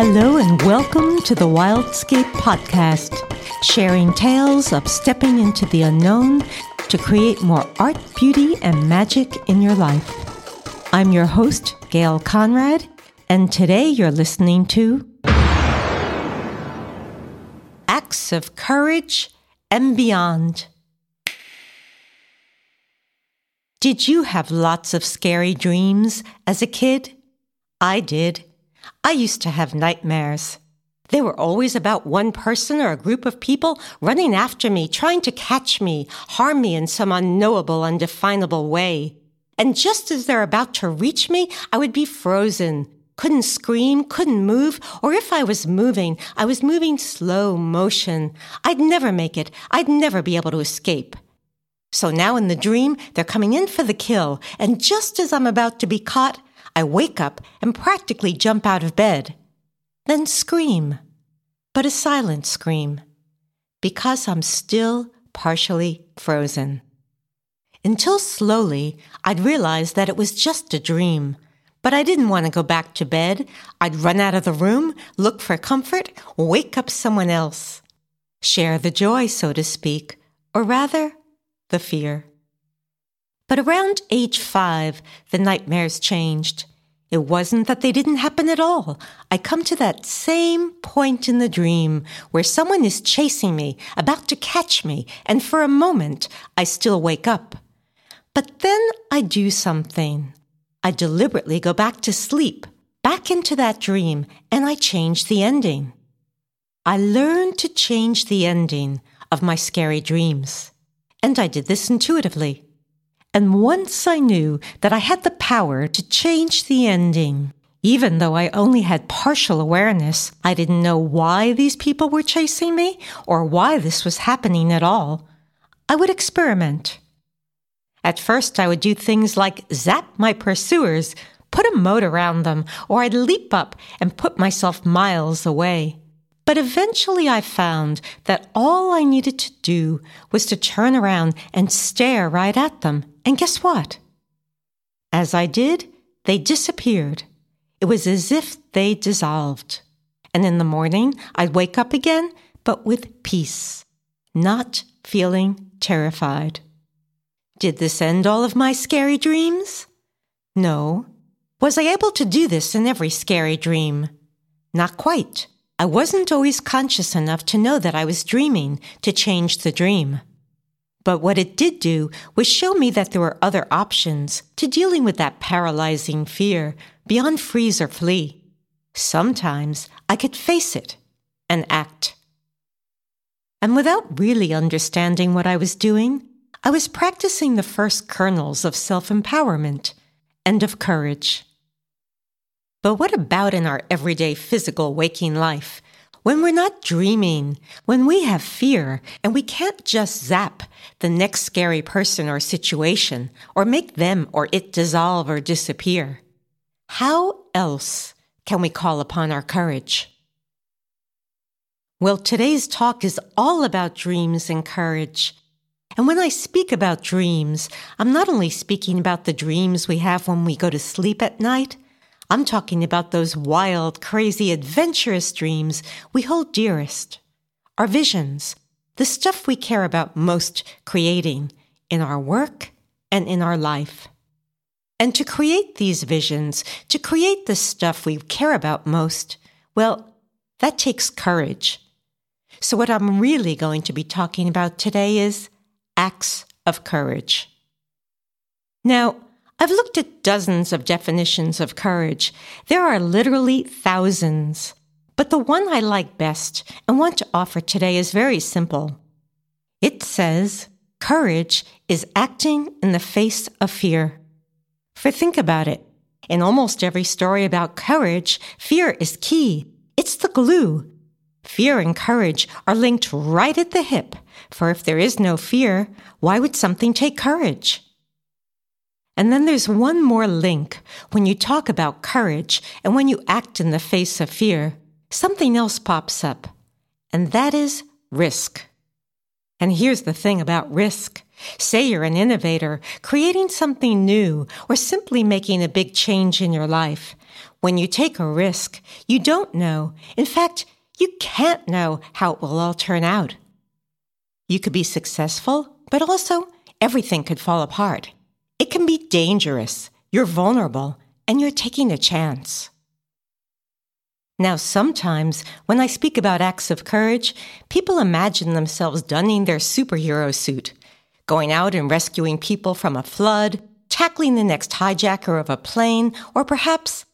Hello and welcome to the Wildscape Podcast, sharing tales of stepping into the unknown to create more art, beauty, and magic in your life. I'm your host, Gail Conrad, and today you're listening to Acts of Courage and Beyond. Did you have lots of scary dreams as a kid? I did. I used to have nightmares. They were always about one person or a group of people running after me, trying to catch me, harm me in some unknowable, undefinable way. And just as they're about to reach me, I would be frozen, couldn't scream, couldn't move, or if I was moving, I was moving slow motion. I'd never make it. I'd never be able to escape. So now in the dream, they're coming in for the kill, and just as I'm about to be caught, I wake up and practically jump out of bed. Then scream, but a silent scream, because I'm still partially frozen. Until slowly I'd realize that it was just a dream, but I didn't want to go back to bed. I'd run out of the room, look for comfort, wake up someone else. Share the joy, so to speak, or rather, the fear. But around age five, the nightmares changed. It wasn't that they didn't happen at all. I come to that same point in the dream where someone is chasing me, about to catch me, and for a moment I still wake up. But then I do something. I deliberately go back to sleep, back into that dream, and I change the ending. I learned to change the ending of my scary dreams. And I did this intuitively. And once I knew that I had the power to change the ending, even though I only had partial awareness, I didn't know why these people were chasing me or why this was happening at all. I would experiment. At first, I would do things like zap my pursuers, put a moat around them, or I'd leap up and put myself miles away. But eventually I found that all I needed to do was to turn around and stare right at them. And guess what? As I did, they disappeared. It was as if they dissolved. And in the morning, I'd wake up again, but with peace, not feeling terrified. Did this end all of my scary dreams? No. Was I able to do this in every scary dream? Not quite. I wasn't always conscious enough to know that I was dreaming to change the dream. But what it did do was show me that there were other options to dealing with that paralyzing fear beyond freeze or flee. Sometimes I could face it and act. And without really understanding what I was doing, I was practicing the first kernels of self empowerment and of courage. But what about in our everyday physical waking life? When we're not dreaming, when we have fear and we can't just zap the next scary person or situation or make them or it dissolve or disappear, how else can we call upon our courage? Well, today's talk is all about dreams and courage. And when I speak about dreams, I'm not only speaking about the dreams we have when we go to sleep at night, I'm talking about those wild, crazy, adventurous dreams we hold dearest, our visions, the stuff we care about most creating in our work and in our life. And to create these visions, to create the stuff we care about most, well, that takes courage. So, what I'm really going to be talking about today is acts of courage. Now, I've looked at dozens of definitions of courage. There are literally thousands. But the one I like best and want to offer today is very simple. It says, courage is acting in the face of fear. For think about it. In almost every story about courage, fear is key. It's the glue. Fear and courage are linked right at the hip. For if there is no fear, why would something take courage? And then there's one more link. When you talk about courage and when you act in the face of fear, something else pops up, and that is risk. And here's the thing about risk. Say you're an innovator, creating something new, or simply making a big change in your life. When you take a risk, you don't know. In fact, you can't know how it will all turn out. You could be successful, but also everything could fall apart. Can be dangerous. You're vulnerable and you're taking a chance. Now, sometimes when I speak about acts of courage, people imagine themselves donning their superhero suit, going out and rescuing people from a flood, tackling the next hijacker of a plane, or perhaps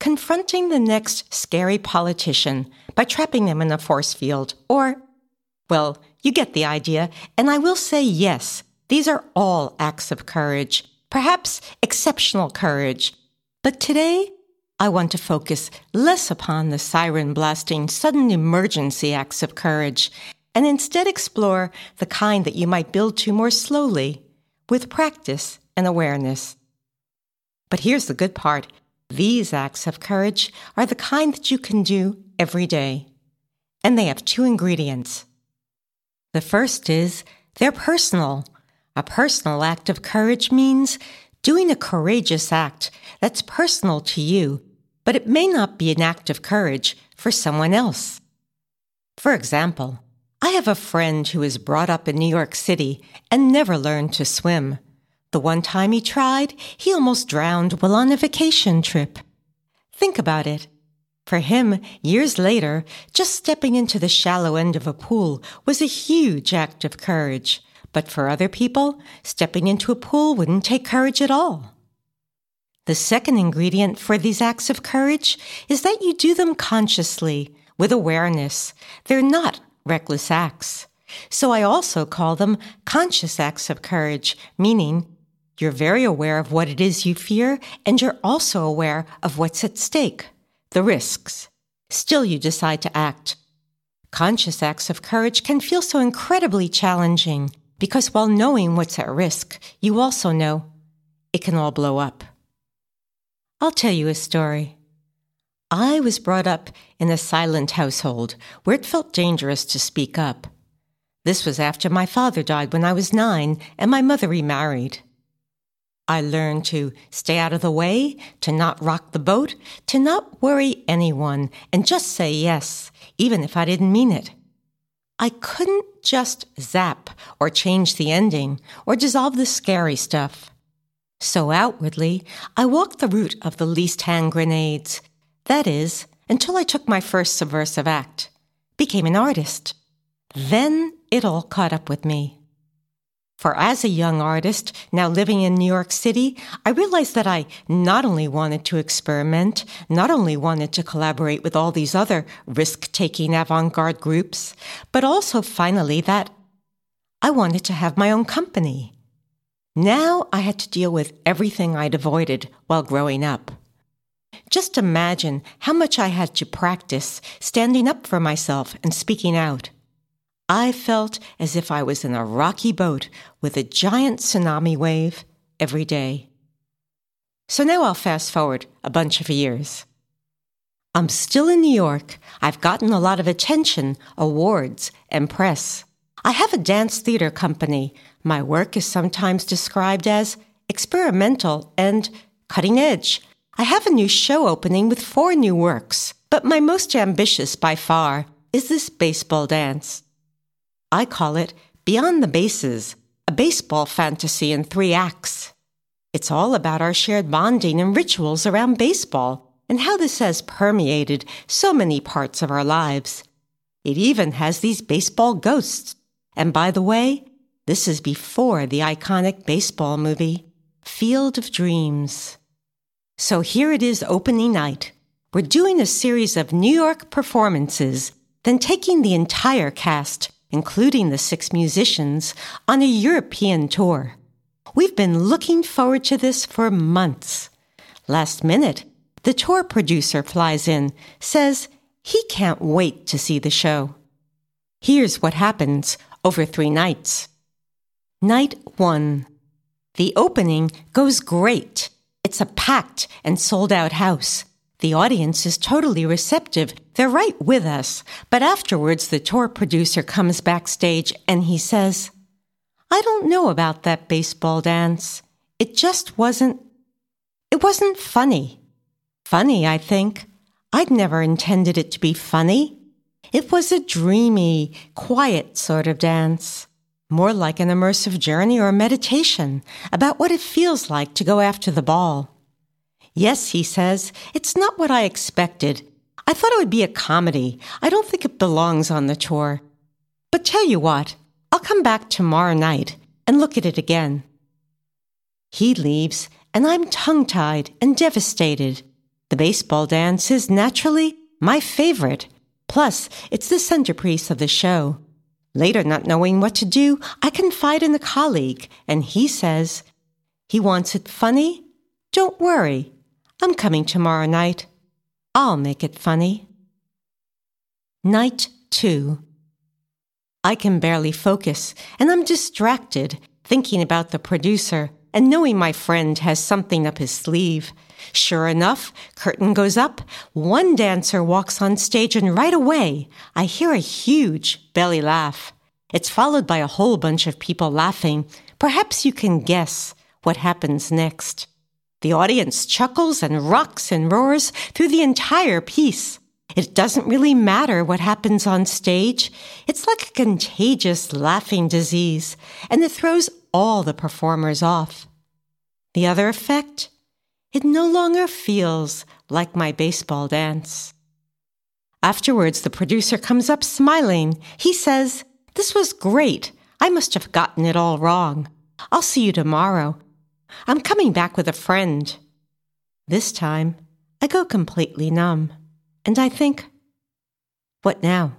confronting the next scary politician by trapping them in a force field, or, well, you get the idea, and I will say yes, these are all acts of courage, perhaps exceptional courage. But today, I want to focus less upon the siren blasting sudden emergency acts of courage and instead explore the kind that you might build to more slowly with practice and awareness. But here's the good part these acts of courage are the kind that you can do every day. And they have two ingredients. The first is they're personal. A personal act of courage means doing a courageous act that's personal to you but it may not be an act of courage for someone else. For example, I have a friend who was brought up in New York City and never learned to swim. The one time he tried, he almost drowned while on a vacation trip. Think about it. For him, years later, just stepping into the shallow end of a pool was a huge act of courage. But for other people, stepping into a pool wouldn't take courage at all. The second ingredient for these acts of courage is that you do them consciously, with awareness. They're not reckless acts. So I also call them conscious acts of courage, meaning you're very aware of what it is you fear and you're also aware of what's at stake, the risks. Still, you decide to act. Conscious acts of courage can feel so incredibly challenging because while knowing what's at risk, you also know it can all blow up. I'll tell you a story. I was brought up in a silent household where it felt dangerous to speak up. This was after my father died when I was nine and my mother remarried. I learned to stay out of the way, to not rock the boat, to not worry anyone, and just say yes, even if I didn't mean it. I couldn't just zap or change the ending or dissolve the scary stuff. So outwardly, I walked the route of the least hand grenades. That is, until I took my first subversive act, became an artist. Then it all caught up with me. For as a young artist, now living in New York City, I realized that I not only wanted to experiment, not only wanted to collaborate with all these other risk taking avant garde groups, but also finally that I wanted to have my own company. Now I had to deal with everything I'd avoided while growing up. Just imagine how much I had to practice standing up for myself and speaking out. I felt as if I was in a rocky boat with a giant tsunami wave every day. So now I'll fast forward a bunch of years. I'm still in New York. I've gotten a lot of attention, awards, and press. I have a dance theater company. My work is sometimes described as experimental and cutting edge. I have a new show opening with four new works, but my most ambitious by far is this baseball dance. I call it Beyond the Bases, a baseball fantasy in three acts. It's all about our shared bonding and rituals around baseball and how this has permeated so many parts of our lives. It even has these baseball ghosts and by the way, this is before the iconic baseball movie, Field of Dreams. So here it is opening night. We're doing a series of New York performances, then taking the entire cast, including the six musicians, on a European tour. We've been looking forward to this for months. Last minute, the tour producer flies in, says he can't wait to see the show. Here's what happens over three nights. Night one. The opening goes great. It's a packed and sold out house. The audience is totally receptive. They're right with us. But afterwards, the tour producer comes backstage and he says, I don't know about that baseball dance. It just wasn't, it wasn't funny. Funny, I think. I'd never intended it to be funny. It was a dreamy, quiet sort of dance, more like an immersive journey or meditation about what it feels like to go after the ball. Yes, he says, it's not what I expected. I thought it would be a comedy. I don't think it belongs on the tour. But tell you what, I'll come back tomorrow night and look at it again. He leaves, and I'm tongue tied and devastated. The baseball dance is naturally my favorite. Plus, it's the centerpiece of the show. Later, not knowing what to do, I confide in a colleague, and he says, He wants it funny? Don't worry. I'm coming tomorrow night. I'll make it funny. Night 2. I can barely focus, and I'm distracted, thinking about the producer and knowing my friend has something up his sleeve. Sure enough, curtain goes up, one dancer walks on stage, and right away, I hear a huge belly laugh. It's followed by a whole bunch of people laughing. Perhaps you can guess what happens next. The audience chuckles and rocks and roars through the entire piece. It doesn't really matter what happens on stage. It's like a contagious laughing disease, and it throws all the performers off. The other effect? It no longer feels like my baseball dance. Afterwards, the producer comes up smiling. He says, This was great. I must have gotten it all wrong. I'll see you tomorrow. I'm coming back with a friend. This time, I go completely numb, and I think, what now?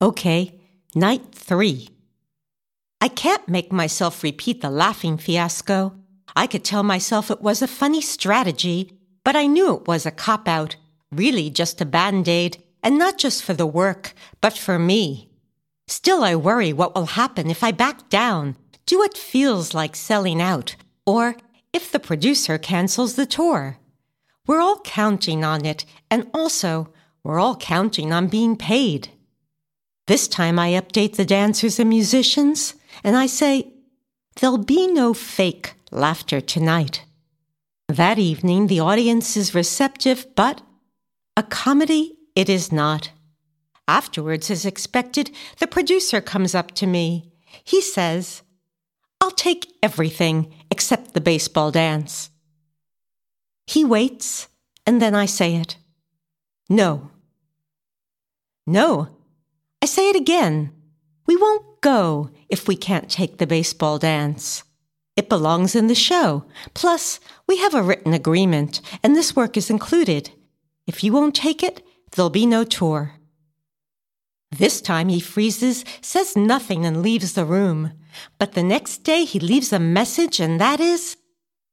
Okay, night three. I can't make myself repeat the laughing fiasco. I could tell myself it was a funny strategy, but I knew it was a cop out, really just a band aid, and not just for the work, but for me. Still, I worry what will happen if I back down do what feels like selling out, or if the producer cancels the tour. We're all counting on it, and also, we're all counting on being paid. This time I update the dancers and musicians, and I say, There'll be no fake laughter tonight. That evening, the audience is receptive, but a comedy it is not. Afterwards, as expected, the producer comes up to me. He says, I'll take everything except the baseball dance. He waits, and then I say it. No. No. I say it again. We won't go if we can't take the baseball dance. It belongs in the show. Plus, we have a written agreement, and this work is included. If you won't take it, there'll be no tour. This time he freezes, says nothing, and leaves the room. But the next day he leaves a message, and that is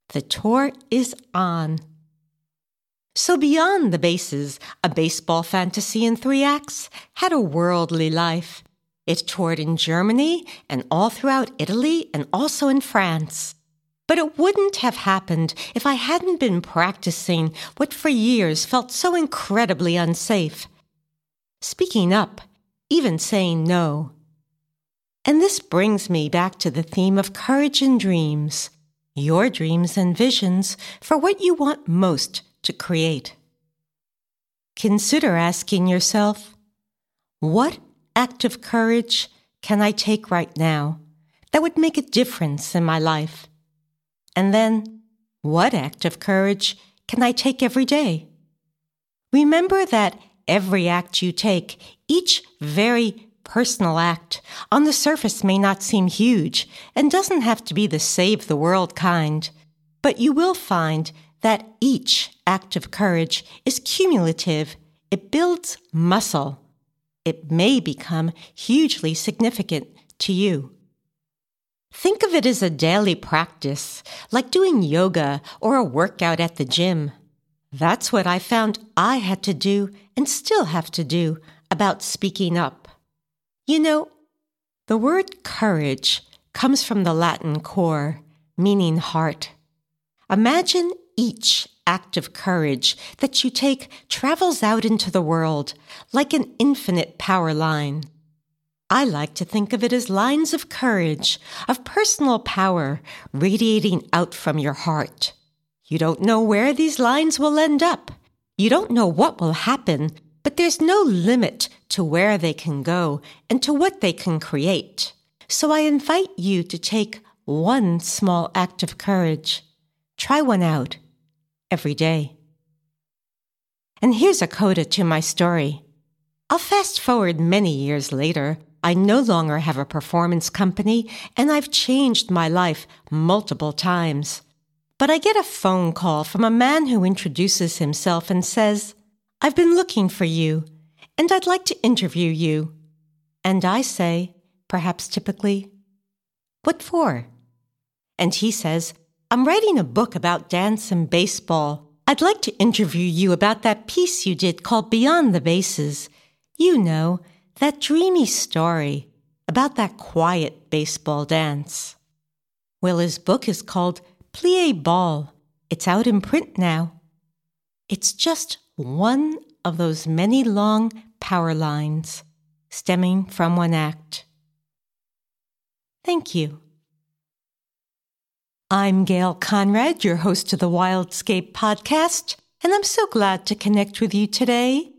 the tour is on. So beyond the bases, a baseball fantasy in three acts had a worldly life. It toured in Germany and all throughout Italy and also in France. But it wouldn't have happened if I hadn't been practicing what for years felt so incredibly unsafe. Speaking up, even saying no. And this brings me back to the theme of courage and dreams, your dreams and visions for what you want most to create. Consider asking yourself, what act of courage can I take right now that would make a difference in my life? And then, what act of courage can I take every day? Remember that every act you take, each very personal act on the surface may not seem huge and doesn't have to be the save the world kind, but you will find that each act of courage is cumulative. It builds muscle. It may become hugely significant to you. Think of it as a daily practice, like doing yoga or a workout at the gym. That's what I found I had to do and still have to do about speaking up. You know, the word courage comes from the Latin cor, meaning heart. Imagine each act of courage that you take travels out into the world like an infinite power line. I like to think of it as lines of courage, of personal power radiating out from your heart. You don't know where these lines will end up. You don't know what will happen, but there's no limit to where they can go and to what they can create. So I invite you to take one small act of courage. Try one out every day. And here's a coda to my story. I'll fast forward many years later. I no longer have a performance company and I've changed my life multiple times. But I get a phone call from a man who introduces himself and says, I've been looking for you and I'd like to interview you. And I say, perhaps typically, What for? And he says, I'm writing a book about dance and baseball. I'd like to interview you about that piece you did called Beyond the Bases. You know, that dreamy story about that quiet baseball dance. Well, his book is called Plie Ball. It's out in print now. It's just one of those many long power lines stemming from one act. Thank you. I'm Gail Conrad, your host of the Wildscape podcast, and I'm so glad to connect with you today.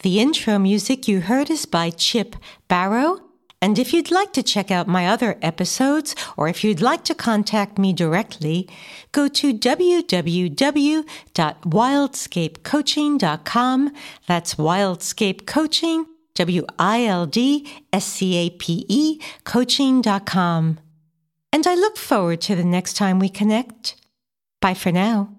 The intro music you heard is by Chip Barrow. And if you'd like to check out my other episodes, or if you'd like to contact me directly, go to www.wildscapecoaching.com. That's Wildscape Coaching, W I L D S C A P E, coaching.com and I look forward to the next time we connect. Bye for now.